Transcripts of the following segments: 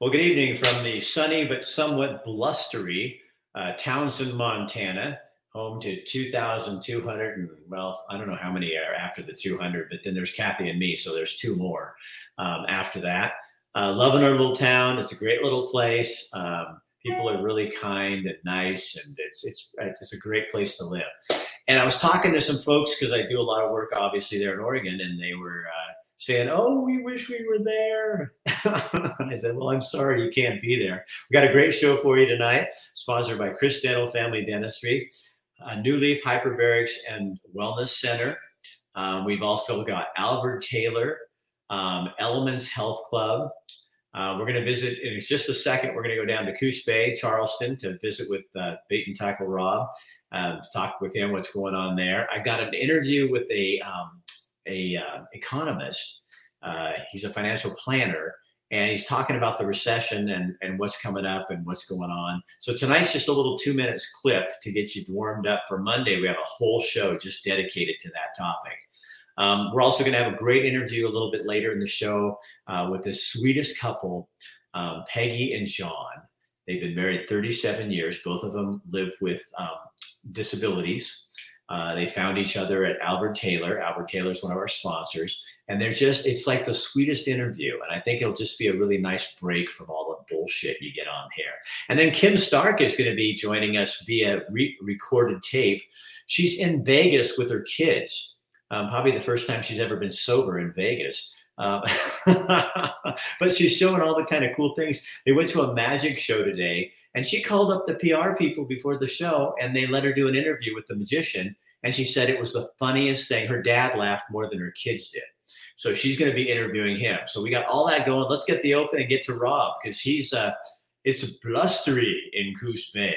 Well, good evening from the sunny but somewhat blustery uh, Townsend, Montana, home to 2,200 and well, I don't know how many are after the 200, but then there's Kathy and me, so there's two more um, after that. Uh, loving our little town. It's a great little place. Um, people are really kind and nice, and it's it's it's a great place to live. And I was talking to some folks because I do a lot of work, obviously, there in Oregon, and they were uh, saying, "Oh, we wish we were there." I said, "Well, I'm sorry you can't be there. We got a great show for you tonight, sponsored by Chris Dental Family Dentistry, New Leaf Hyperbarics and Wellness Center. Um, we've also got Alvord-Taylor, um, Elements Health Club, uh, we're going to visit in just a second. We're going to go down to Coos Bay, Charleston, to visit with uh, Bait and Tackle Rob, uh, talk with him what's going on there. I got an interview with a um, a uh, economist. Uh, he's a financial planner, and he's talking about the recession and and what's coming up and what's going on. So tonight's just a little two minutes clip to get you warmed up for Monday. We have a whole show just dedicated to that topic. Um, we're also going to have a great interview a little bit later in the show uh, with the sweetest couple, um, Peggy and John. They've been married 37 years. Both of them live with um, disabilities. Uh, they found each other at Alvord-Taylor. Albert Taylor is one of our sponsors. And they're just, it's like the sweetest interview. And I think it'll just be a really nice break from all the bullshit you get on here. And then Kim Stark is going to be joining us via re- recorded tape. She's in Vegas with her kids um, probably the first time she's ever been sober in Vegas. Uh, but she's showing all the kind of cool things. They went to a magic show today, and she called up the PR people before the show, and they let her do an interview with the magician. And she said it was the funniest thing. Her dad laughed more than her kids did. So she's going to be interviewing him. So we got all that going. Let's get the open and get to Rob because he's uh, it's blustery in Coos Bay.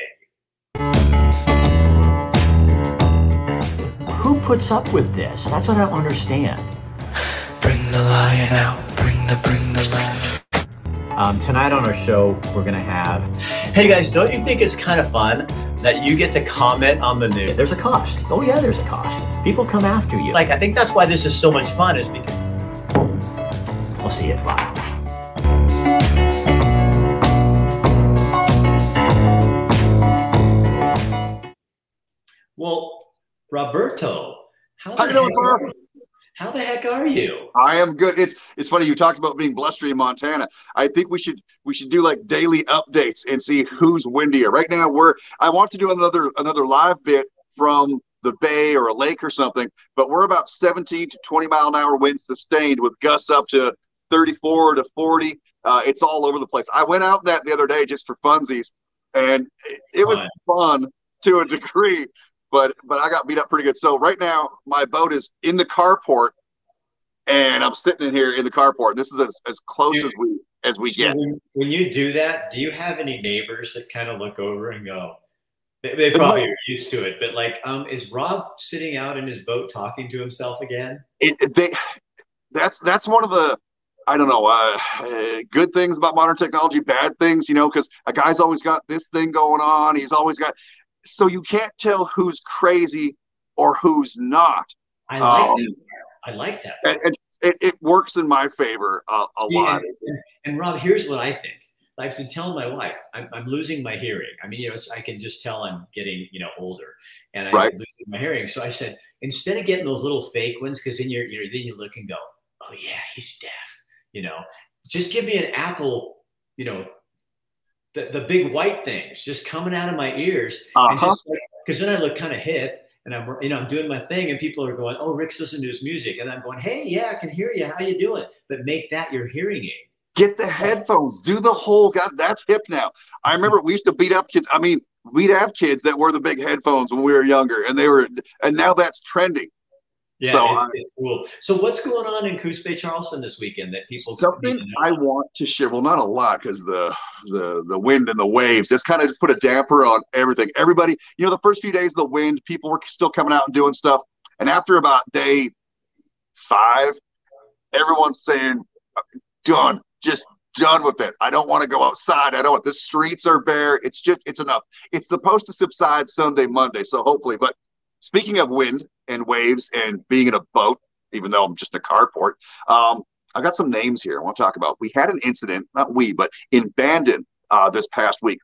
Who puts up with this? That's what I don't understand. Bring the lion out. Bring the bring the lion. Um, tonight on our show, we're gonna have. Hey guys, don't you think it's kind of fun that you get to comment on the news? There's a cost. Oh yeah, there's a cost. People come after you. Like I think that's why this is so much fun, is because. We'll see you at five. Well, Roberto, how, how you doing, sir? How the heck are you? I am good. It's it's funny you talked about being blustery in Montana. I think we should we should do like daily updates and see who's windier. Right now we're I want to do another another live bit from the bay or a lake or something, but we're about 17 to 20 mile an hour winds sustained with gusts up to 34 to 40. Uh, it's all over the place. I went out that the other day just for funsies, and it, it was fun to a degree but but I got beat up pretty good. So right now my boat is in the carport, and I'm sitting in here in the carport. This is as, as close Dude, as we as we so get. When, when, you do that, do you have any neighbors that kind of look over and go? They, they probably like, are used to it, but like, um, is Rob sitting out in his boat talking to himself again? It, they, that's that's one of the I don't know, uh, uh, good things about modern technology, bad things, you know, because a guy's always got this thing going on. He's always got, so you can't tell who's crazy or who's not. I like um, that. I like that. And, and it, it, works in my favor a, a lot. And, and, Rob, here's what I think. I've been telling my wife, I'm, I'm losing my hearing. I mean, you know, I can just tell I'm getting, you know, older, and I'm right. losing my hearing. So I said, instead of getting those little fake ones, because then you're, you know, then you look and go, oh yeah, he's deaf. You know, just give me an Apple, you know, the, the big white things just coming out of my ears. Uh-huh. Because then I look kind of hip and I'm, you know, I'm doing my thing and people are going, oh, Rick's listening to his music. And I'm going, hey, yeah, I can hear you. How you doing? But make that your hearing aid. Get the headphones. Do the whole, God, that's hip now. I remember we used to beat up kids. I mean, we'd have kids that wore the big headphones when we were younger and they were, and now that's trending. Yeah, so, it's, it's, cool. So what's going on in Coos Bay, Charleston this weekend that people something I want to share? Well, not a lot because the the the wind and the waves. It's kind of just put a damper on everything. Everybody, you know, the first few days of the wind, people were still coming out and doing stuff, and after about day five, everyone's saying, "Done, just done with it. I don't want to go outside. I don't want the streets are bare. It's just it's enough. It's supposed to subside Sunday, Monday, so hopefully. But speaking of wind, and waves and being in a boat, even though I'm just in a carport. Um, I got some names here I want to talk about. We had an incident, not we, but in Bandon uh, this past week,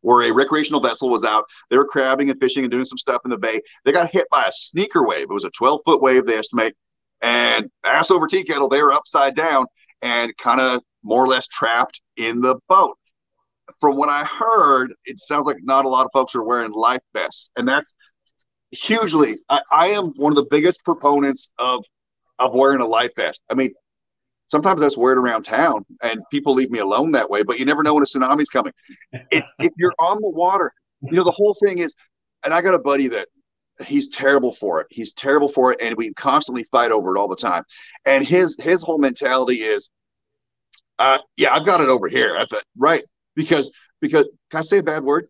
where a recreational vessel was out. They were crabbing and fishing and doing some stuff in the bay. They got hit by a sneaker wave. It was a 12 foot wave, they estimate. And ass over tea kettle, they were upside down and kind of more or less trapped in the boat. From what I heard, it sounds like not a lot of folks are wearing life vests. And that's hugely, I, I am one of the biggest proponents of of wearing a life vest. I mean, sometimes that's wear it around town and people leave me alone that way, but you never know when a tsunami's coming. It's, if you're on the water, you know, the whole thing is, and I got a buddy that he's terrible for it. He's terrible for it. And we constantly fight over it all the time. And his, his whole mentality is, uh, yeah, I've got it over here. Right. Because, because can I say a bad word?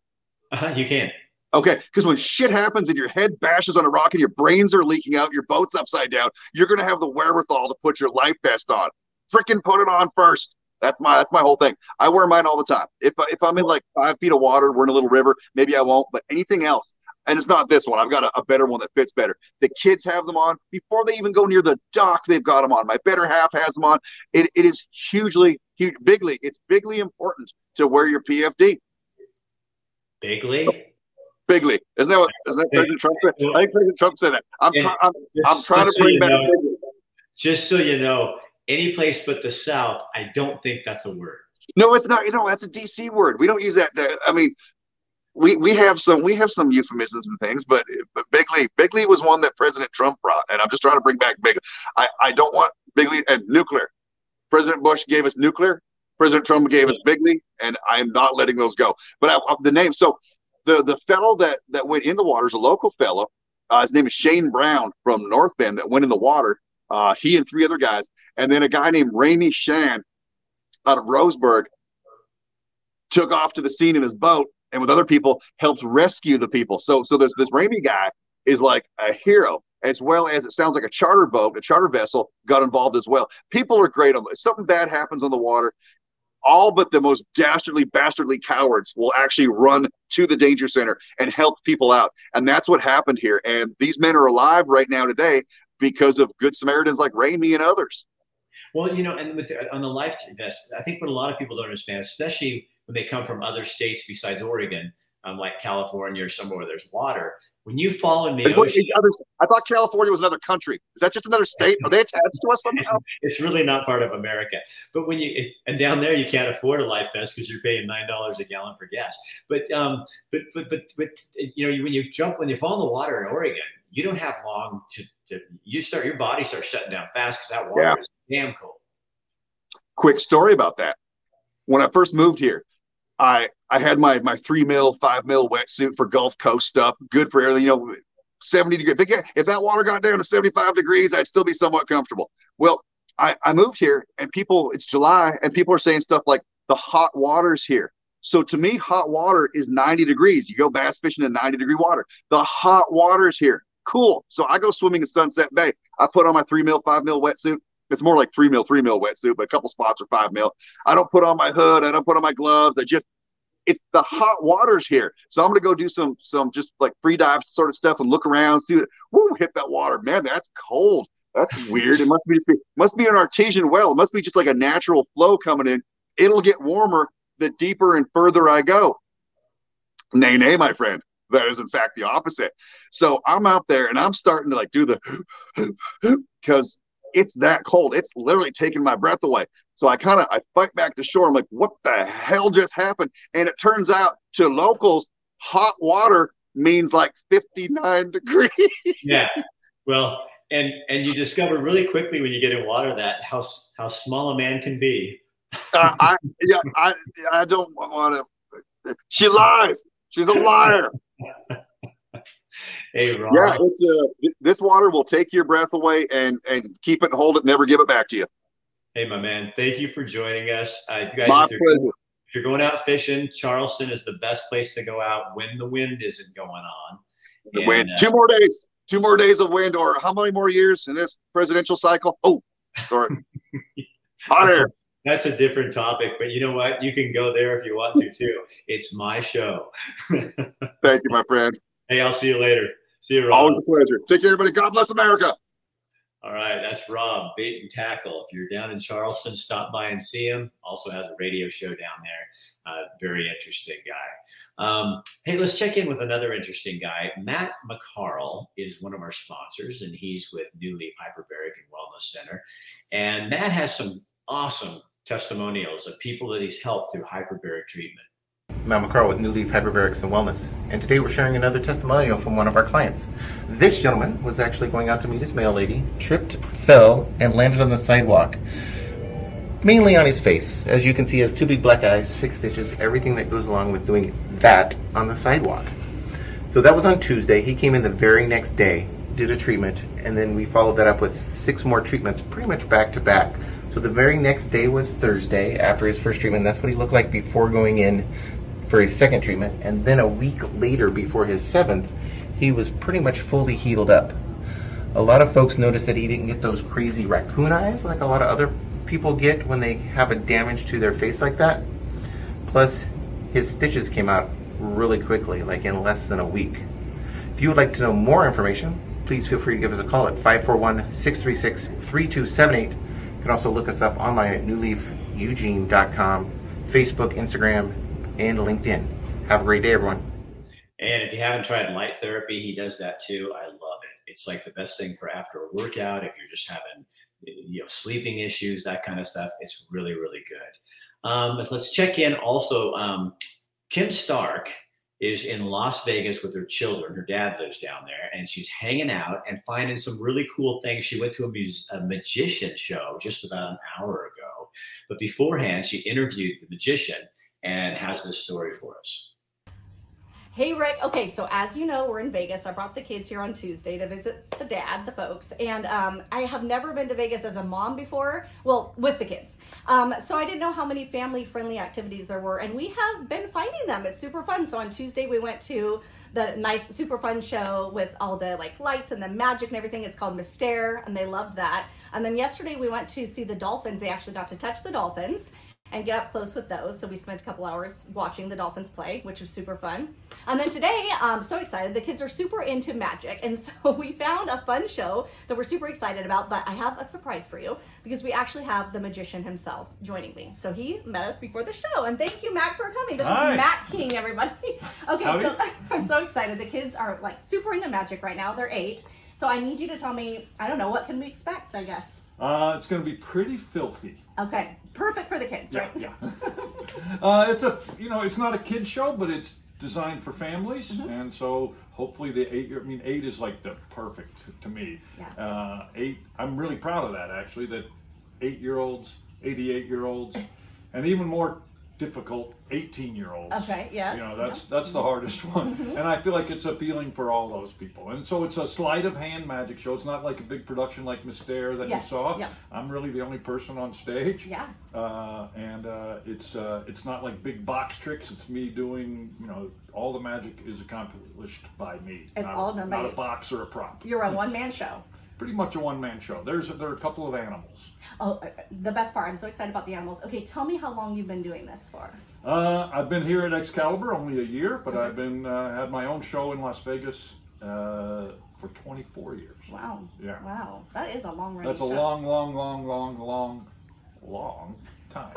Uh-huh, you can. Okay, because when shit happens and your head bashes on a rock and your brains are leaking out, your boat's upside down, you're gonna have the wherewithal to put your life vest on freaking put it on first. That's my that's my whole thing. I wear mine all the time. If if I'm in like five feet of water, we're in a little river, maybe I won't. But anything else, and it's not this one. I've got a, a, better one that fits better. The kids have them on before they even go near the dock. They've got them on. My better half has them on. It, it is hugely, huge, bigly. It's bigly important to wear your PFD. Bigly. Bigly. Isn't that what isn't that President Trump said? I think President Trump said that. I'm, try, I'm, I'm trying to bring so back. Know, just so you know, any place but the South, I don't think that's a word. No, it's not. You know, that's a DC word. We don't use that. I mean, we we have some we have some euphemisms and things, but but Bigly Bigly was one that President Trump brought, and I'm just trying to bring back Bigly. I I don't want Bigly and nuclear. President Bush gave us nuclear. President Trump gave us Bigly, and I'm not letting those go. But I, the name, so the the fellow that that went in the water is a local fellow. Uh, his name is Shane Brown from North Bend that went in the water. Uh, he and three other guys and then a guy named Ramy Shan out of Roseburg took off to the scene in his boat and with other people helped rescue the people. So so this this Ramy guy is like a hero as well as it sounds like a charter boat, a charter vessel got involved as well. People are great If something bad happens on the water, all but the most dastardly, bastardly cowards will actually run to the danger center and help people out. And that's what happened here. And these men are alive right now today because of good Samaritans like Ramy and others. Well, you know, and with the, on the life vest, I think what a lot of people don't understand, especially when they come from other states besides Oregon, um, like California or somewhere where there's water, when you fall in the it's ocean, other, I thought California was another country. Is that just another state? Are they attached to us somehow? it's really not part of America. But when you and down there, you can't afford a life vest because you're paying nine dollars a gallon for gas. But um, but but but but you know, when you jump when you fall in the water in Oregon, you don't have long to to you start your body starts shutting down fast because that water yeah. is damn cold. Quick story about that. When I first moved here, I I had my my three mil, five mil wetsuit for Gulf Coast stuff, good for everything. You know, 70 degrees. If, if that water got down to 75 degrees, I'd still be somewhat comfortable. Well, I, I moved here and people, it's July, and people are saying stuff like the hot water's here. So to me, hot water is 90 degrees. You go bass fishing in 90 degree water. The hot water's here. Cool. So I go swimming in Sunset Bay. I put on my three mil, five mil wetsuit. It's more like three mil, three mil wetsuit, but a couple spots are five mil. I don't put on my hood. I don't put on my gloves. I just, it's the hot waters here. So I'm gonna go do some some just like free dive sort of stuff and look around, see what woo, hit that water. Man, that's cold. That's weird. It must be just be must be an artesian well. It must be just like a natural flow coming in. It'll get warmer the deeper and further I go. Nay, nay, my friend that is in fact the opposite. So I'm out there and I'm starting to like do the because it's that cold. It's literally taking my breath away. So I kind of I fight back to shore. I'm like, what the hell just happened? And it turns out to locals, hot water means like 59 degrees. yeah. Well, and and you discover really quickly when you get in water that how how small a man can be. uh, I yeah I I don't want to. She lies. She's a liar. hey, Ron. Yeah, it's uh, this water will take your breath away and and keep it, hold it, never give it back to you. Hey, my man, thank you for joining us. Uh, if you guys, my if you're, pleasure. If you're going out fishing, Charleston is the best place to go out when the wind isn't going on. And, wind. Uh, Two more days. Two more days of wind, or how many more years in this presidential cycle? Oh, sorry. Hot air that's a different topic, but you know what? You can go there if you want to too. It's my show. Thank you, my friend. Hey, I'll see you later. See you, Ron. Always a pleasure. Take care, everybody. God bless America. All right, that's Rob, Bait and Tackle. If you're down in Charleston, stop by and see him. Also has a radio show down there. Uh, very interesting guy. Um, hey, let's check in with another interesting guy. Matt McCarl is one of our sponsors, and he's with New Leaf Hyperbaric and Wellness Center. And Matt has some awesome testimonials of people that he's helped through hyperbaric treatment. Matt McCarl with New Leaf Hyperbarics and Wellness, and today we're sharing another testimonial from one of our clients. This gentleman was actually going out to meet his mail lady, tripped, fell, and landed on the sidewalk, mainly on his face. As you can see, he has two big black eyes, six stitches, everything that goes along with doing that on the sidewalk. So that was on Tuesday. He came in the very next day, did a treatment, and then we followed that up with six more treatments, pretty much back to back. So the very next day was Thursday after his first treatment. That's what he looked like before going in for his second treatment, and then a week later, before his seventh, he was pretty much fully healed up. A lot of folks noticed that he didn't get those crazy raccoon eyes like a lot of other people get when they have a damage to their face like that. Plus, his stitches came out really quickly, like in less than a week. If you would like to know more information, please feel free to give us a call at 541 636 3278. You can also look us up online at newleafeugene.com, Facebook, Instagram, and LinkedIn. Have a great day, everyone. And if you haven't tried light therapy, he does that too. I love it. It's like the best thing for after a workout. If you're just having, you know, sleeping issues, that kind of stuff, it's really, really good. Um, let's check in also. Um, Kim Stark is in Las Vegas with her children. Her dad lives down there, and she's hanging out and finding some really cool things. She went to a, mus- a magician show just about an hour ago, but beforehand, she interviewed the magician and has this story for us. Hey Rick. Okay, so as you know, we're in Vegas. I brought the kids here on Tuesday to visit the dad, the folks, and um, I have never been to Vegas as a mom before. Well, with the kids, um, so I didn't know how many family-friendly activities there were, and we have been finding them. It's super fun. So on Tuesday we went to the nice, super fun show with all the like lights and the magic and everything. It's called Mystère, and they loved that. And then yesterday we went to see the dolphins. They actually got to touch the dolphins and get up close with those. So we spent a couple hours watching the dolphins play, which was super fun. And then today, I'm so excited. The kids are super into magic. And so we found a fun show that we're super excited about. But I have a surprise for you because we actually have the magician himself joining me. So he met us before the show. And thank you, Mac, for coming. This Hi. is Mac King, everybody. okay, Howdy. so I'm so excited. The kids are like super into magic right now. They're eight. So I need you to tell me, I don't know, what can we expect, I guess? Uh, it's going to be pretty filthy. Okay, perfect for the kids, Yeah, right? yeah. uh, it's a you know it's not a kid show, but it's designed for families, Mm-hmm. and so hopefully the eight. year I mean, eight is like the perfect to me. Yeah. Uh, eight. I'm really proud of that actually. That eight year olds, 88 year olds, and even more difficult 18 year olds. Okay, yes, You know yeah. that's that's the hardest one, Mm-hmm. and I feel like it's appealing for all those people. And so it's a sleight of hand magic show. It's not like a big production like Mystère that Yes, you saw. yeah. I'm really the only person on stage. Yeah. Uh, and uh, it's uh, it's not like big box tricks. It's me doing you know all the magic is accomplished by me. It's not, all done by not you. a box or a prop. You're a one man show. Pretty much a one man show. There's there are a couple of animals. Oh, uh, the best part. I'm so excited about the animals. Okay, tell me how long you've been doing this for. Uh, I've been here at Excalibur only a year, but I've been uh, had my own show in Las Vegas uh, for 24 years. Wow. Yeah. Wow. That is a long That's a show. long, long, long, long, long, long time.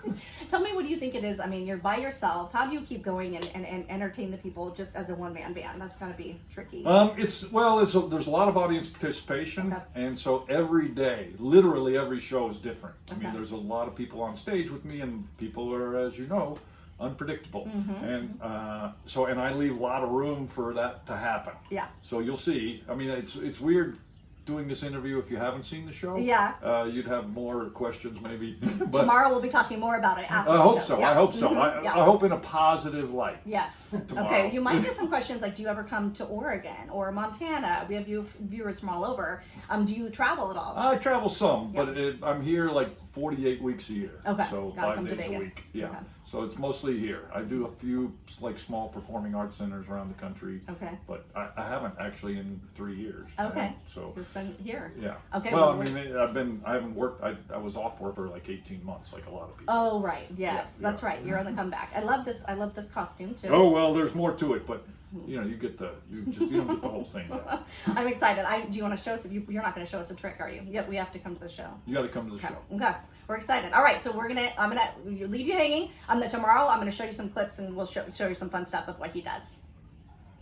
Tell me what do you think it is? I mean, you're by yourself. How do you keep going and, and, and entertain the people just as a one man band? That's gotta be tricky. Um, it's well, it's a, there's a lot of audience participation, Okay. and so every day, literally every show is different. I mean, there's a lot of people on stage with me, and people are, as you know, unpredictable, Mm-hmm. and uh, so and I leave a lot of room for that to happen. Yeah. So you'll see. I mean, it's it's weird doing this interview if you haven't seen the show. Yeah. Uh, you'd have more questions maybe. but Tomorrow we'll be talking more about it after. I the hope show. so. Yeah. I hope so. I, Yeah. I hope in a positive light. Yes. Tomorrow. Okay. You might get some questions like, do you ever come to Oregon or Montana? We have view- viewers from all over. Um, do you travel at all? I travel some, but it, I'm here like 48 weeks a year. Okay, So gotta five come to days a week. Yeah. Okay. So it's mostly here. I do a few like small performing arts centers around the country. Okay. But I, I haven't actually in three years. Okay. And So Just been here. yeah. Okay, Well, I mean, I've been I haven't worked. I, I was off work for like 18 months, like a lot of people. Oh right, yes, Yeah, that's yeah. right. You're on the comeback. I love this. I love this costume too. Oh well, there's more to it, but mm-hmm. you know, you get the you just you don't get the whole thing. Down. I'm excited. I do you want to show us? You, you're not going to show us a trick, are you? Yep, we have to come to the show. You got to come to the Okay. show. Okay. We're excited. All right, so we're gonna. I'm gonna leave you hanging. Um, then tomorrow I'm gonna show you some clips and we'll show, show you some fun stuff of what he does.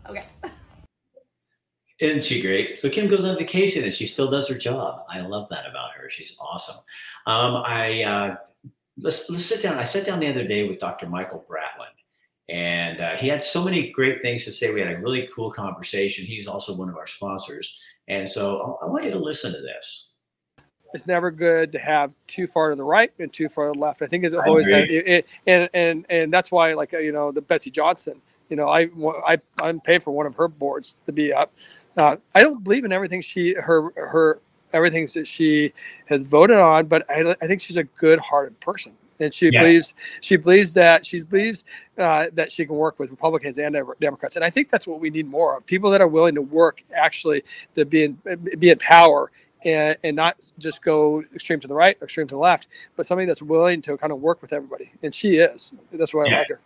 Okay. Isn't she great? So Kim goes on vacation and she still does her job. I love that about her. She's awesome. Um, I uh, let's let's sit down. I sat down the other day with Dr. Michael Bratland, and uh, he had so many great things to say. We had a really cool conversation. He's also one of our sponsors, and so I want you to listen to this. It's never good to have too far to the right and too far to the left. I think it's always agree. it, it, and and and that's why like uh, you know the Betsy Johnson. You know I I I'm paid for one of her boards to be up. Uh, I don't believe in everything she her her everything that she has voted on, but I, I think she's a good-hearted person. And she Yeah. believes she believes that she believes uh, that she can work with Republicans and Democrats, and I think that's what we need more of: people that are willing to work actually to be in be in power and, and not just go extreme to the right or extreme to the left, but somebody that's willing to kind of work with everybody. And she is. That's why I like her.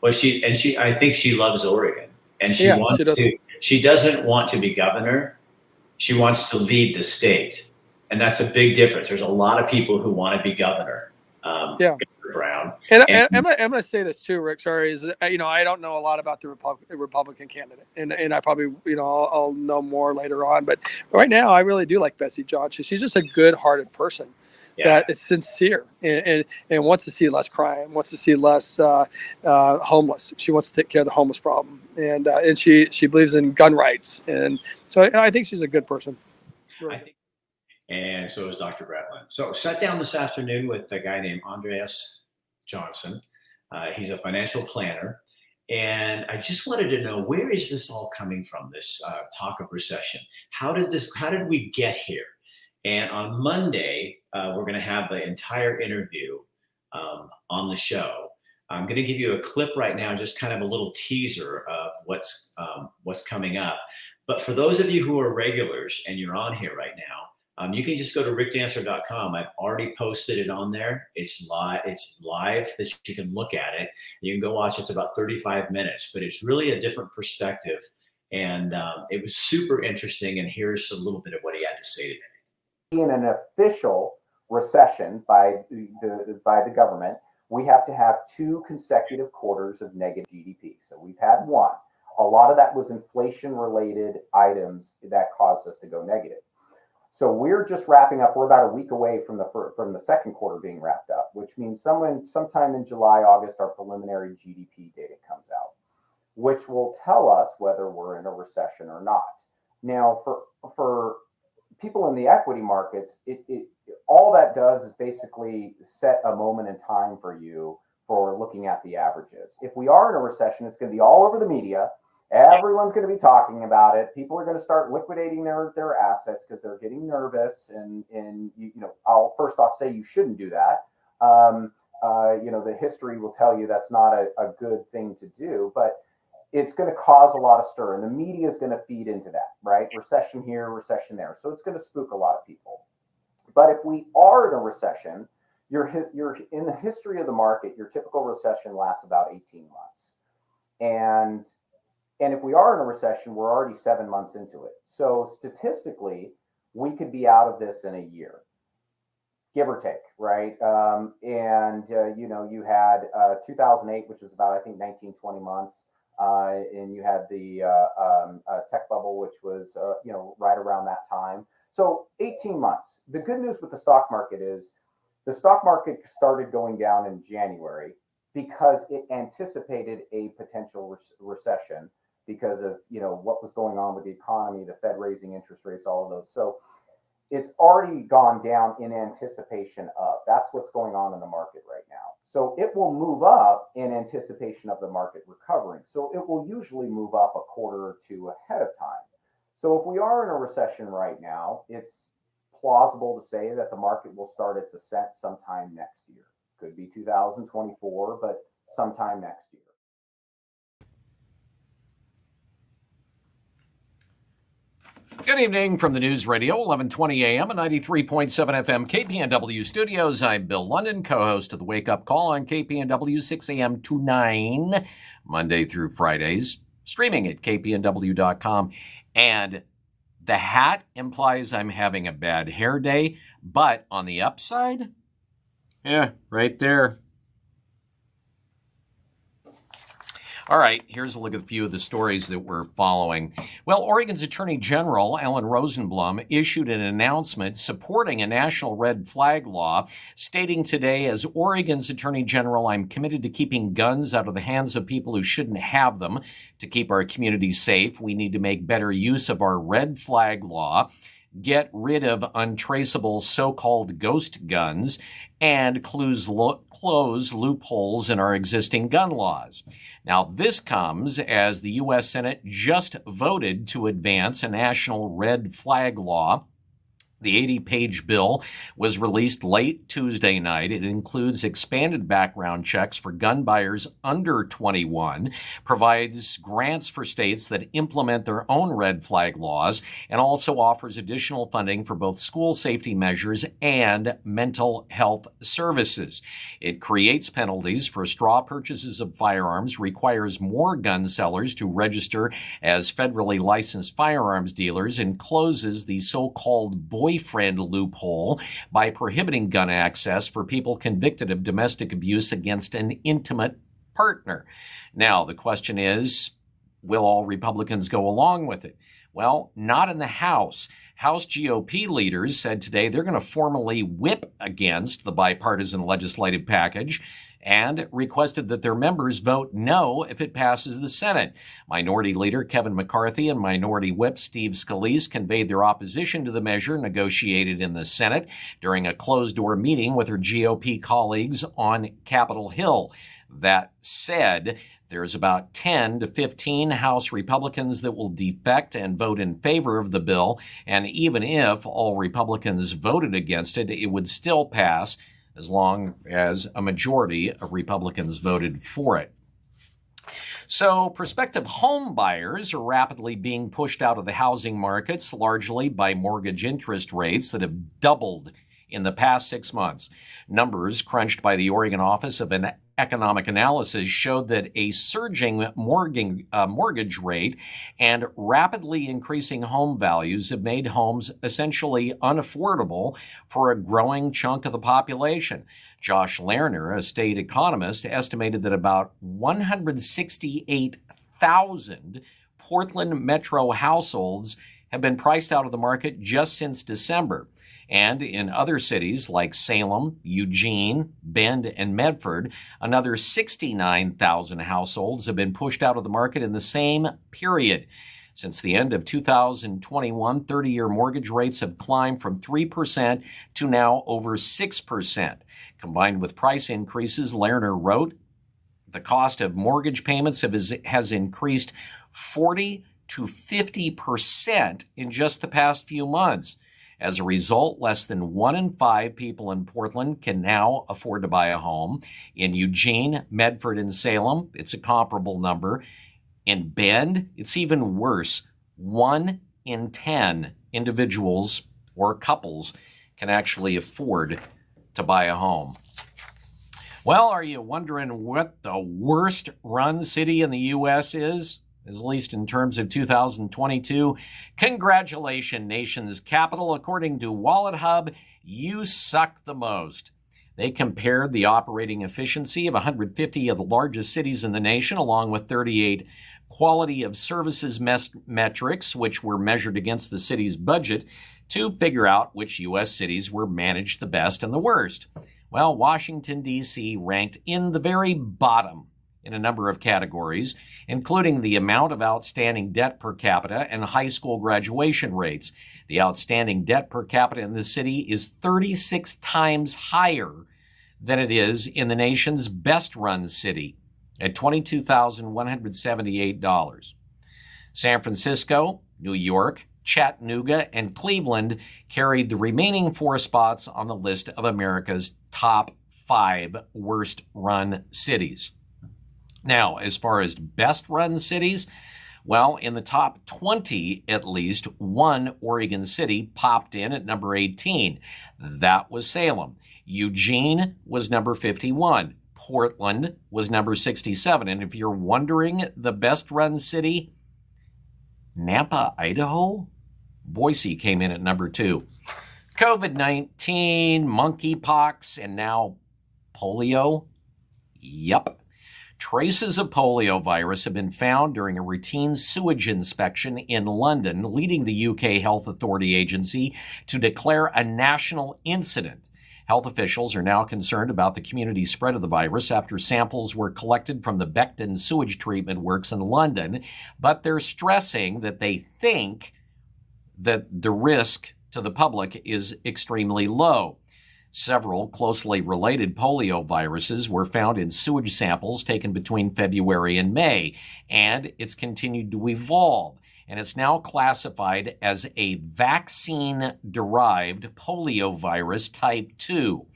Well, she and she. I think she loves Oregon, and she Yeah, wants she to. She doesn't want to be governor. She wants to lead the state, and that's a big difference. There's a lot of people who want to be governor. Um, Yeah. Governor Brown. And, And- and I'm, gonna, I'm going to say this too, Rick. Sorry, is you know I don't know a lot about the Repub- Republican candidate, and and I probably you know I'll, I'll know more later on. But right now, I really do like Betsy Johnson. She's just a good-hearted person Yeah. that is sincere and, and and wants to see less crime, wants to see less uh, uh, homeless. She wants to take care of the homeless problem, and uh, and she she believes in gun rights, and so I think she's a good person. I think, and so is Dr. Bratland. So sat down this afternoon with a guy named Andreas Johnson. Uh, he's a financial planner. And I just wanted to know where is this all coming from? This uh, talk of recession. How did this? How did we get here? And on Monday, uh, we're going to have the entire interview um, on the show. I'm going to give you a clip right now, just kind of a little teaser of what's um, what's coming up. But for those of you who are regulars and you're on here right now, um, you can just go to rickdancer.com. I've already posted it on there. It's live. It's live that you can look at it. You can go watch. It's about 35 minutes, but it's really a different perspective, and um, it was super interesting. And here's a little bit of what he had to say today. in an official recession by the, by the government, we have to have two consecutive quarters of negative GDP. So we've had one. A lot of that was inflation related items that caused us to go negative. So we're just wrapping up. We're about a week away from the from the second quarter being wrapped up, which means someone sometime in July, August, our preliminary GDP data comes out, which will tell us whether we're in a recession or not. Now, for for people in the equity markets, it, it all that does is basically set a moment in time for you for looking at the averages. If we are in a recession, it's going to be all over the media. Everyone's going to be talking about it. People are going to start liquidating their their assets because they're getting nervous. And and you, you know, I'll first off say you shouldn't do that. Um, uh, you know, the history will tell you that's not a, a good thing to do. But it's going to cause a lot of stir, and the media is going to feed into that, right? Recession here, recession there. So it's going to spook a lot of people. But if we are in a recession, you're you're in the history of the market. Your typical recession lasts about 18 months, and and if we are in a recession, we're already seven months into it. So statistically, we could be out of this in a year, give or take, right? Um, and uh, you know, you had uh, 2008, which was about I think 19, 20 months. Uh, and you had the uh, um, uh, tech bubble, which was uh, you know right around that time. So 18 months. The good news with the stock market is the stock market started going down in January because it anticipated a potential re- recession because of you know what was going on with the economy, the Fed raising interest rates, all of those. So it's already gone down in anticipation of. That's what's going on in the market right now. So it will move up in anticipation of the market recovering. So it will usually move up a quarter or two ahead of time. So if we are in a recession right now, it's plausible to say that the market will start its ascent sometime next year. Could be 2024, but sometime next year. Good evening from the News Radio, 1120 AM and 93.7 FM KPNW studios. I'm Bill London, co-host of the Wake Up Call on KPNW 6 AM to 9, Monday through Fridays. streaming at kpnw.com. And the hat implies I'm having a bad hair day, but on the upside, yeah, right there. All right, here's a look at a few of the stories that we're following. Well, Oregon's Attorney General Ellen Rosenblum issued an announcement supporting a national red flag law, stating today, as Oregon's Attorney General, I'm committed to keeping guns out of the hands of people who shouldn't have them. To keep our community safe, we need to make better use of our red flag law get rid of untraceable so-called ghost guns and close, lo- close loopholes in our existing gun laws. Now, this comes as the U.S. Senate just voted to advance a national red flag law the 80 page bill was released late Tuesday night. It includes expanded background checks for gun buyers under 21, provides grants for states that implement their own red flag laws, and also offers additional funding for both school safety measures and mental health services. It creates penalties for straw purchases of firearms, requires more gun sellers to register as federally licensed firearms dealers, and closes the so called boyfriend loophole by prohibiting gun access for people convicted of domestic abuse against an intimate partner. Now, the question is, will all Republicans go along with it? Well, not in the House. House GOP leaders said today they're going to formally whip against the bipartisan legislative package and requested that their members vote no if it passes the Senate. Minority Leader Kevin McCarthy and Minority Whip Steve Scalise conveyed their opposition to the measure negotiated in the Senate during a closed door meeting with her GOP colleagues on Capitol Hill. That said, there's about 10 to 15 House Republicans that will defect and vote in favor of the bill. And even if all Republicans voted against it, it would still pass as long as a majority of Republicans voted for it. So, prospective home buyers are rapidly being pushed out of the housing markets, largely by mortgage interest rates that have doubled in the past six months. Numbers crunched by the Oregon Office of an economic analysis showed that a surging mortgage, uh, mortgage rate and rapidly increasing home values have made homes essentially unaffordable for a growing chunk of the population. Josh Lerner, a state economist, estimated that about 168,000 Portland metro households have been priced out of the market just since December. And in other cities like Salem, Eugene, Bend, and Medford, another 69,000 households have been pushed out of the market in the same period. Since the end of 2021, 30 year mortgage rates have climbed from 3% to now over 6%. Combined with price increases, Lerner wrote, the cost of mortgage payments have, has increased 40 to 50% in just the past few months. As a result, less than one in five people in Portland can now afford to buy a home. In Eugene, Medford, and Salem, it's a comparable number. In Bend, it's even worse. One in 10 individuals or couples can actually afford to buy a home. Well, are you wondering what the worst run city in the U.S. is? At least in terms of 2022. Congratulations, nation's capital. According to Wallet Hub, you suck the most. They compared the operating efficiency of 150 of the largest cities in the nation, along with 38 quality of services mes- metrics, which were measured against the city's budget, to figure out which U.S. cities were managed the best and the worst. Well, Washington, D.C. ranked in the very bottom in a number of categories, including the amount of outstanding debt per capita and high school graduation rates. The outstanding debt per capita in the city is 36 times higher than it is in the nation's best run city at $22,178. San Francisco, New York, Chattanooga, and Cleveland carried the remaining four spots on the list of America's top five worst run cities. Now, as far as best run cities, well, in the top 20, at least, one Oregon city popped in at number 18. That was Salem. Eugene was number 51. Portland was number 67. And if you're wondering the best run city, Nampa, Idaho? Boise came in at number two. COVID 19, monkeypox, and now polio? Yup. Traces of polio virus have been found during a routine sewage inspection in London, leading the UK Health Authority Agency to declare a national incident. Health officials are now concerned about the community spread of the virus after samples were collected from the Beckton sewage treatment works in London, but they're stressing that they think that the risk to the public is extremely low. Several closely related polio viruses were found in sewage samples taken between February and May, and it's continued to evolve and it's now classified as a vaccine derived poliovirus type 2.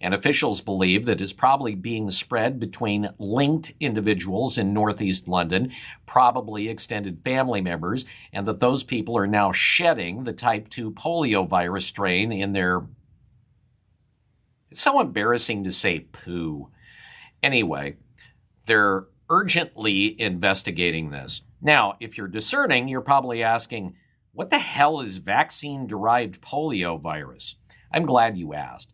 And officials believe that it's probably being spread between linked individuals in Northeast London, probably extended family members, and that those people are now shedding the type 2 poliovirus strain in their. It's so embarrassing to say poo. Anyway, they're urgently investigating this. Now, if you're discerning, you're probably asking, what the hell is vaccine derived polio virus? I'm glad you asked.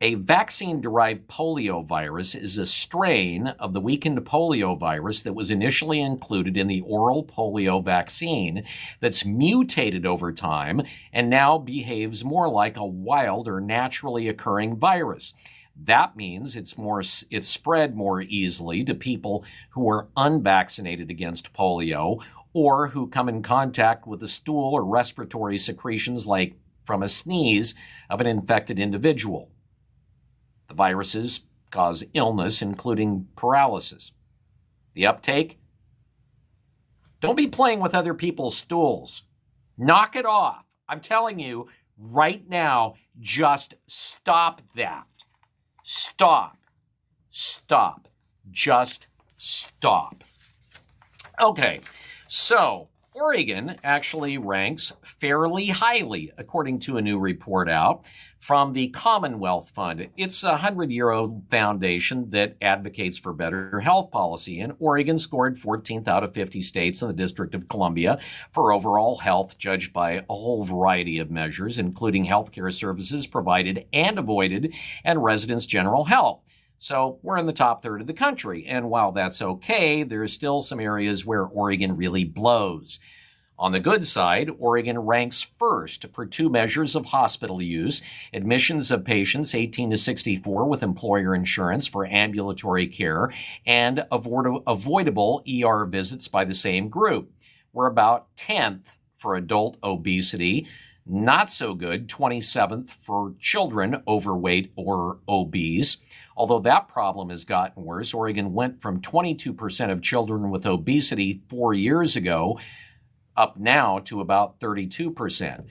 A vaccine derived polio virus is a strain of the weakened polio virus that was initially included in the oral polio vaccine that's mutated over time and now behaves more like a wild or naturally occurring virus. That means it's more it's spread more easily to people who are unvaccinated against polio or who come in contact with the stool or respiratory secretions like from a sneeze of an infected individual. The viruses cause illness including paralysis. The uptake don't be playing with other people's stools. Knock it off. I'm telling you right now, just stop that. Stop. Stop. Just stop. Okay, so Oregon actually ranks fairly highly, according to a new report out from the Commonwealth Fund. It's a 100 year old foundation that advocates for better health policy, and Oregon scored 14th out of 50 states in the District of Columbia for overall health, judged by a whole variety of measures, including healthcare services provided and avoided and residents' general health. So we're in the top third of the country. And while that's okay, there's still some areas where Oregon really blows. On the good side, Oregon ranks first for two measures of hospital use admissions of patients 18 to 64 with employer insurance for ambulatory care and avoidable ER visits by the same group. We're about 10th for adult obesity, not so good, 27th for children overweight or obese. Although that problem has gotten worse, Oregon went from 22% of children with obesity four years ago up now to about 32%.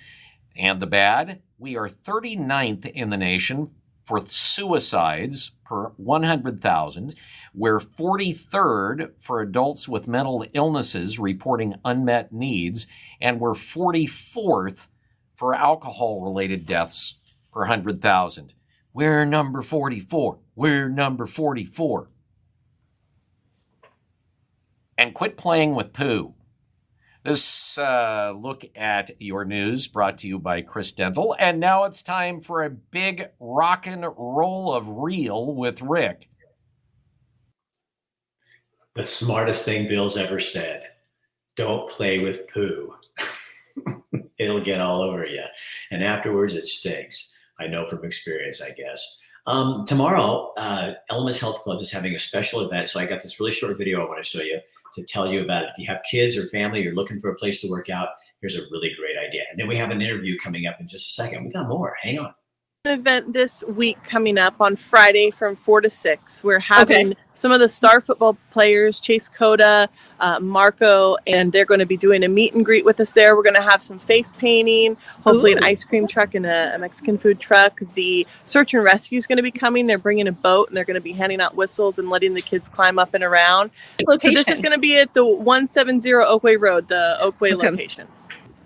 And the bad, we are 39th in the nation for suicides per 100,000. We're 43rd for adults with mental illnesses reporting unmet needs, and we're 44th for alcohol related deaths per 100,000. We're number 44. We're number 44. And quit playing with poo. This uh, look at your news brought to you by Chris Dental. And now it's time for a big rock and roll of real with Rick. The smartest thing Bill's ever said don't play with poo. It'll get all over you. And afterwards, it stinks. I know from experience, I guess. Um, tomorrow, uh, Elements Health Club is having a special event. So I got this really short video I want to show you to tell you about it. If you have kids or family, you're looking for a place to work out, here's a really great idea. And then we have an interview coming up in just a second. We got more. Hang on event this week coming up on Friday from four to six. We're having okay. some of the star football players, Chase Cota, uh, Marco, and they're going to be doing a meet and greet with us there. We're going to have some face painting, hopefully Ooh. an ice cream truck and a, a, Mexican food truck. The search and rescue is going to be coming. They're bringing a boat and they're going to be handing out whistles and letting the kids climb up and around. Location. So this is going to be at the 170 Oakway Road, the Oakway okay. location.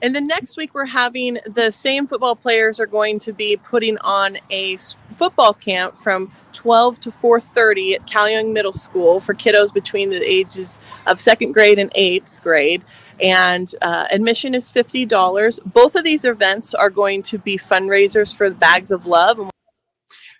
And then next week, we're having the same football players are going to be putting on a football camp from 12 to 4.30 at Cal Young Middle School for kiddos between the ages of second grade and eighth grade. And uh, admission is $50. Both of these events are going to be fundraisers for the Bags of Love.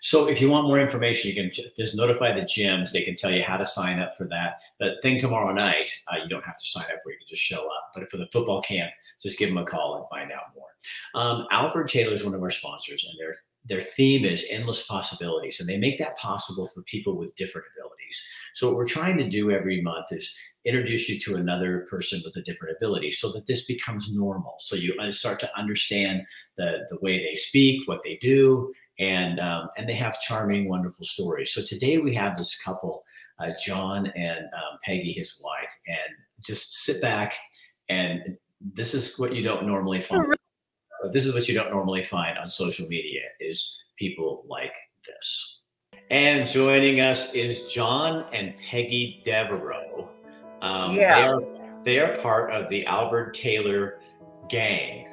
So if you want more information, you can just notify the gyms. They can tell you how to sign up for that. The thing tomorrow night, uh, you don't have to sign up for. You can just show up. But for the football camp, just give them a call and find out more. Um, Alvord-Taylor is one of our sponsors, and their their theme is endless possibilities, and they make that possible for people with different abilities. So what we're trying to do every month is introduce you to another person with a different ability, so that this becomes normal. So you uh, start to understand the the way they speak, what they do, and um, and they have charming, wonderful stories. So today we have this couple, uh, John and um, Peggy, his wife, and just sit back and this is what you don't normally find. This is what you don't normally find on social media is people like this. And joining us is John and Peggy Devereaux. Um, Yeah. They are, they are part of the Alvord-Taylor gang.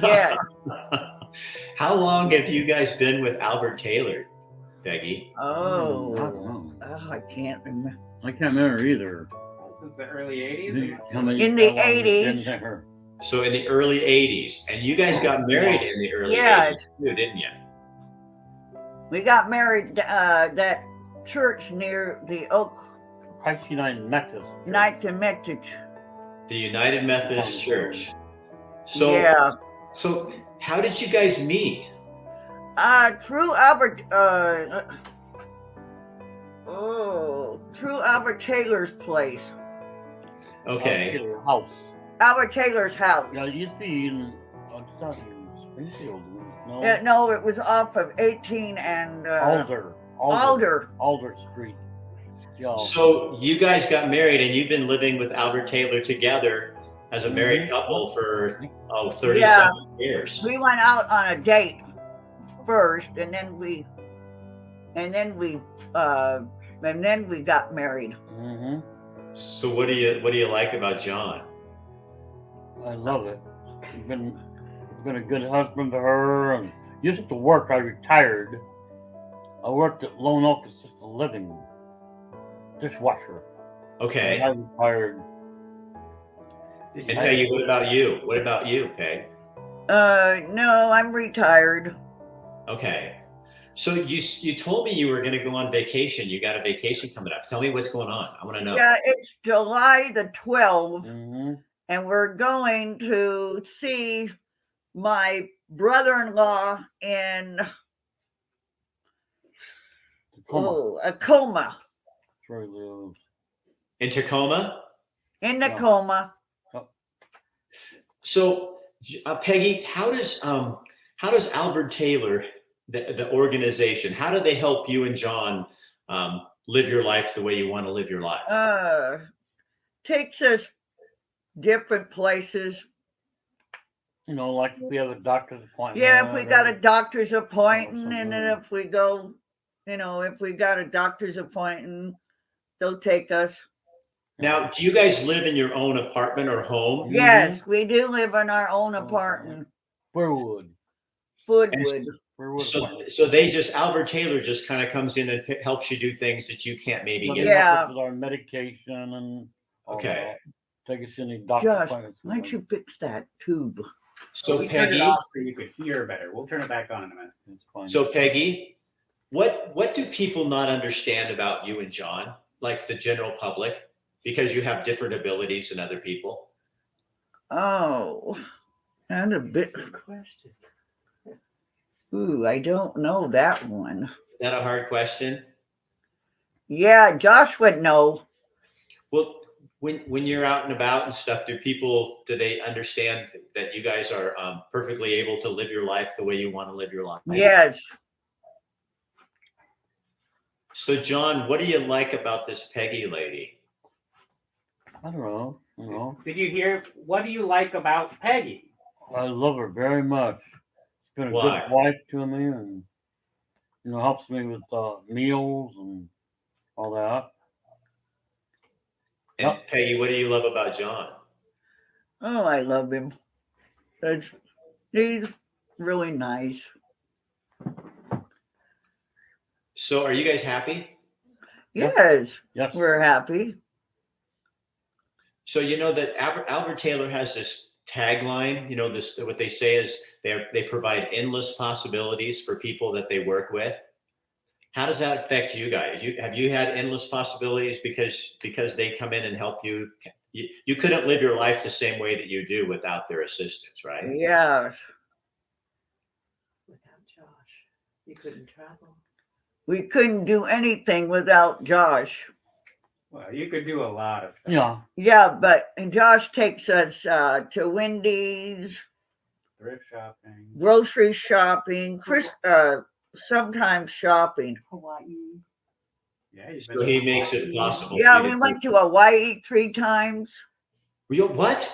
Yes. How long have you guys been with Alvord-Taylor, Peggy? Oh, oh, I can't remember. I can't remember either. Since the early 80s? The- how many- In the how long have you been 80s. So in the early 80s. And you guys got married in the early Yes. 80s too, didn't you? We got married uh, that church near the Oak Christ United Methodist. Night and Methodist. The United Methodist Church. So yeah. so how did you guys meet? Uh, through Alvord. Uh, oh, through Alvord-Taylor's place. Okay. Taylor House. Alvord-Taylor's house. Yeah, it used to be in, uh, in Springfield. No. Uh, no, it was off of 18 and uh, Alder. Alder. Alder Street. Yeah. So you guys got married and you've been living with Alvord-Taylor together as a married couple for oh 37 Yeah. years. We went out on a date first, and then we, and then we, uh, and then we got married. hmm So what do you what do you like about John? I love it. He's been, he's been a good husband to her. And used to work. I retired. I worked at Lone Oak Assisted Living, dishwasher. Okay. I retired. And Peggy, what about you? What about you, Peg? Uh, no, I'm retired. Okay. So you you told me you were going to go on vacation. You got a vacation coming up. Tell me what's going on. I want to know. Yeah, it's July the 12th, Mm-hmm. and we're going to see my brother-in-law in oh, a coma That's where he lives. In Tacoma. in the coma. So, uh, Peggy, how does um, how does Alvord-Taylor, the, the organization, how do they help you and John um, live your life the way you want to live your life? Uh, takes us different places. You know, like if we have a doctor's appointment. Yeah, if we got a doctor's appointment, and then if we go, you know, if we got a doctor's appointment, they'll take us. Now, do you guys live in your own apartment or home? Yes, we do live in our own apartment. Wherewood. Woodwood. So, so so they just Alvord-Taylor just kind of comes in and p- helps you do things that you can't maybe Well, get. Yeah, help With our medication and. Okay. that. Take us to any doctor Josh, why don't you fix that tube? So we turned Peggy, so you could hear better. We'll turn it back on in a minute. so Peggy, what what do people not understand about you and John, like the general public, because you have different abilities than other people? Oh, and a bit question. Ooh, I don't know that one. Is that a hard question? Yeah, Josh would know. Well, when when you're out and about and stuff, do people do they understand that you guys are um, perfectly able to live your life the way you want to live your life? Yes. So, John, what do you like about this Peggy lady? I don't know. You know, Did you hear? What do you like about Peggy? I love her very much. She's been a Why? good wife to me, and you know, helps me with uh, meals and all that. And Peggy, what do you love about John? Oh, I love him. That's, he's really nice. So, are you guys happy? Yes, Yes. we're happy. So you know that Alvord, Albert Taylor has this tagline. You know this. What they say is they they provide endless possibilities for people that they work with. How does that affect you guys? You have you had endless possibilities because because they come in and help you. You, you couldn't live your life the same way that you do without their assistance, right? Yes. Without Josh, you couldn't travel. We couldn't do anything without Josh. Well, you could do a lot of stuff. Yeah. Yeah, but Josh takes us uh, to Wendy's, Thrift shopping. grocery shopping, Chris, uh, sometimes shopping. Hawaii. Yeah, you've So he makes it possible. Yeah, we went to Hawaii three times. do- You what?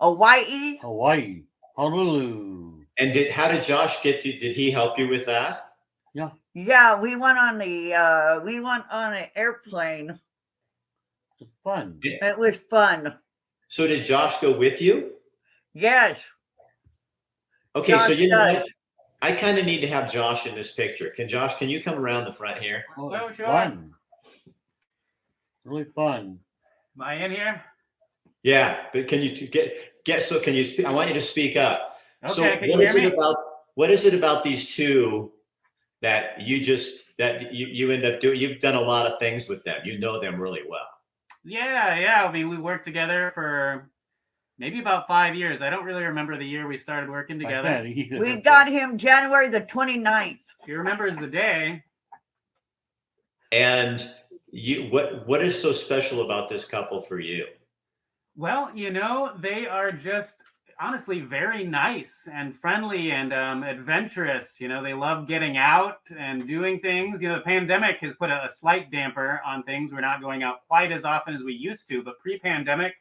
Hawaii? Hawaii. Honolulu. And did how did Josh get you? Did he help you with that? Yeah. Yeah, we went on the uh we went on an airplane. It's fun. It was fun. So did Josh go with you? Yes. Okay, so Josh you know does. what? I kind of need to have Josh in this picture. Can Josh? Can you come around the front here? Oh, it's sure. fun. Really fun. Am I in here? Yeah, but can you t- get get? So can you? Speak, I want you to speak up. so Okay, can you what is hear it me? about? What is it about these two that you just that you you end up doing? You've done a lot of things with them. You know them really well. Yeah, yeah. I mean, we worked together for maybe about five years. I don't really remember the year we started working together. We got him January the 29th. He remembers the day. And you, what what is so special about this couple for you? Well, you know, they are just honestly very nice and friendly and um, adventurous. You know, they love getting out and doing things. You know, the pandemic has put a, a slight damper on things. We're not going out quite as often as we used to, but pre-pandemic,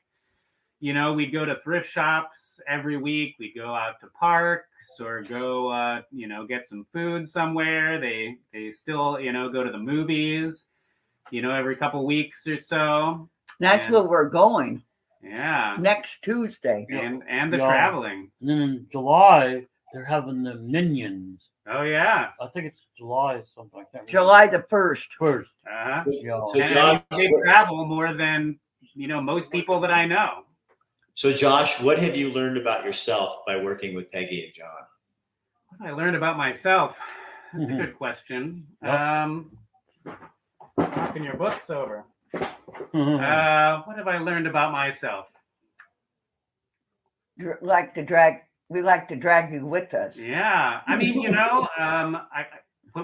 you know, we'd go to thrift shops every week. We'd go out to parks or go, uh, you know, get some food somewhere. They they still, you know, go to the movies. You know, every couple weeks or so. That's And- where we're going Yeah. next Tuesday. And and the Yeah. traveling. And then in July, they're having the Minions. Oh yeah. I think it's July something. I can't remember. July the 1st. First. Uh-huh. Yeah. So And Josh, they travel more than you know most people that I know. so Josh, what have you learned about yourself by working with Peggy and John? What I learned about myself. That's Mhm. a good question. Yep. Um, knocking your books over. Mhm. Uh, what have I learned about myself? Like to drag, we like to drag you with us. Yeah, I mean, you know, um, I, I-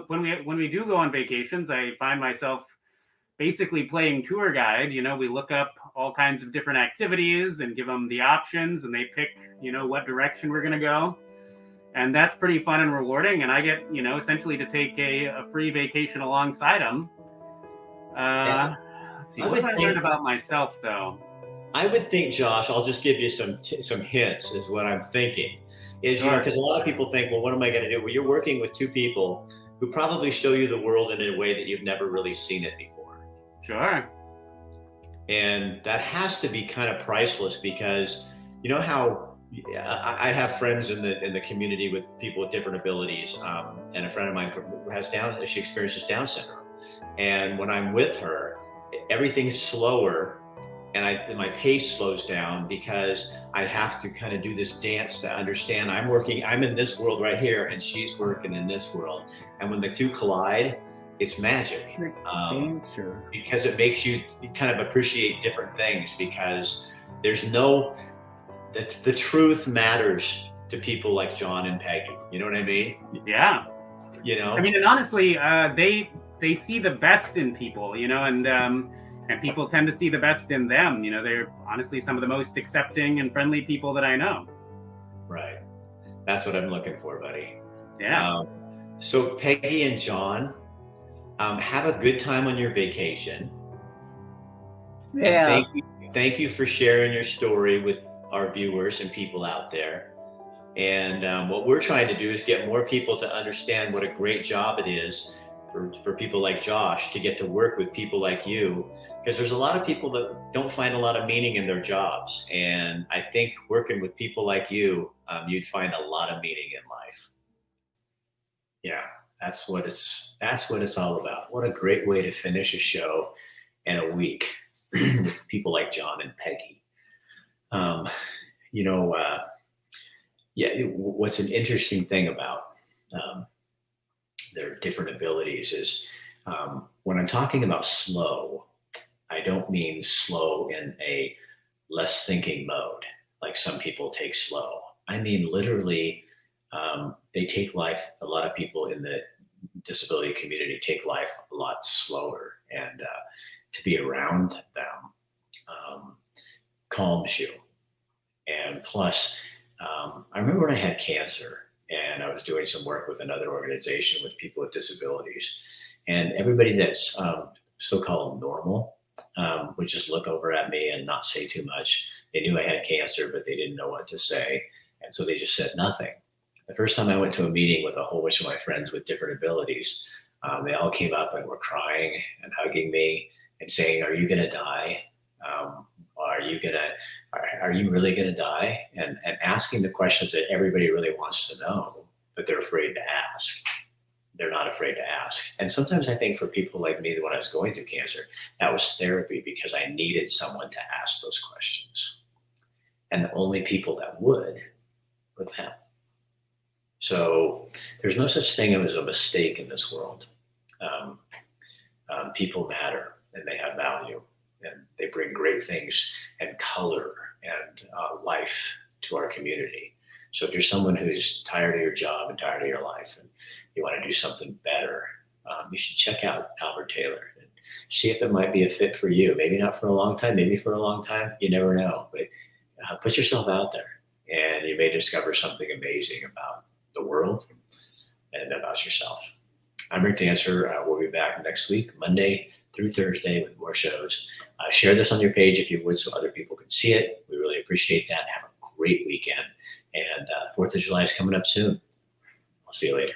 when we when we do go on vacations, I find myself basically playing tour guide. You know, we look up all kinds of different activities and give them the options, and they pick, you know, what direction we're gonna go, and that's pretty fun and rewarding. And I get, you know, essentially to take a, a free vacation alongside them. Uh, let's see, I what would I think- learned about myself though? I would think, Josh. I'll just give you some t- some hints. Is what I'm thinking. Is you know because a lot of people think, well, what am I going to do? Well, you're working with two people who probably show you the world in a way that you've never really seen it before. Sure. and that has to be kind of priceless because you know how I I have friends in the in the community with people with different abilities, um, and a friend of mine has Down. She experiences Down syndrome, and when I'm with her, everything's slower, and I and my pace slows down because I have to kind of do this dance to understand. I'm working. I'm in this world right here, and she's working in this world, and when the two collide, it's magic. Um, because it makes you kind of appreciate different things because there's no that the truth matters to people like John and Peggy. You know what I mean? Yeah. You know? I mean, and honestly, uh, they they see the best in people, you know, and um, and people tend to see the best in them. You know, they're honestly some of the most accepting and friendly people that I know. right. That's what I'm looking for, buddy. Yeah. Um, so Peggy and John, um, have a good time on your vacation. And Yeah. thank you, thank you for sharing your story with our viewers and people out there. And um, what we're trying to do is get more people to understand what a great job it is for, for people like Josh to get to work with people like you. Because there's a lot of people that don't find a lot of meaning in their jobs. And I think working with people like you, um, you'd find a lot of meaning in life. Yeah. That's what it's that's what it's all about. What a great way to finish a show in a week with people like John and Peggy. Um, you know, uh, yeah. What's an interesting thing about um, their different abilities is um, when I'm talking about slow, I don't mean slow in a less thinking mode, like some people take slow. I mean literally, um, they take life. A lot of people in the disability community take life a lot slower, and uh, to be around them um, calms you. And plus, um, I remember when I had cancer and I was doing some work with another organization with people with disabilities, and everybody that's um, so-called normal um, would just look over at me and not say too much. They knew I had cancer, but they didn't know what to say, and so they just said nothing. The first time I went to a meeting with a whole bunch of my friends with different abilities, um, they all came up and were crying and hugging me and saying, "Are you going to die? You gonna? Are, are you really to die?" And and asking the questions that everybody really wants to know, but they're afraid to ask. They're not afraid to ask. And sometimes I think for people like me, when I was going through cancer, that was therapy because I needed someone to ask those questions. And the only people that would were them. So there's no such thing as a mistake in this world. Um, um, people matter and they have value and they bring great things and color and uh, life to our community. So if you're someone who's tired of your job and tired of your life and you want to do something better, um, you should check out Alvord-Taylor and see if it might be a fit for you. Maybe not for a long time, maybe for a long time. You never know. But uh, put yourself out there and you may discover something amazing about the world and about yourself. I'm Rick Dancer. Uh, we'll be back next week, Monday through Thursday, with more shows. Uh, share this on your page if you would so other people can see it. We really appreciate that. Have a great weekend. And uh, 4th of July is coming up soon. I'll see you later.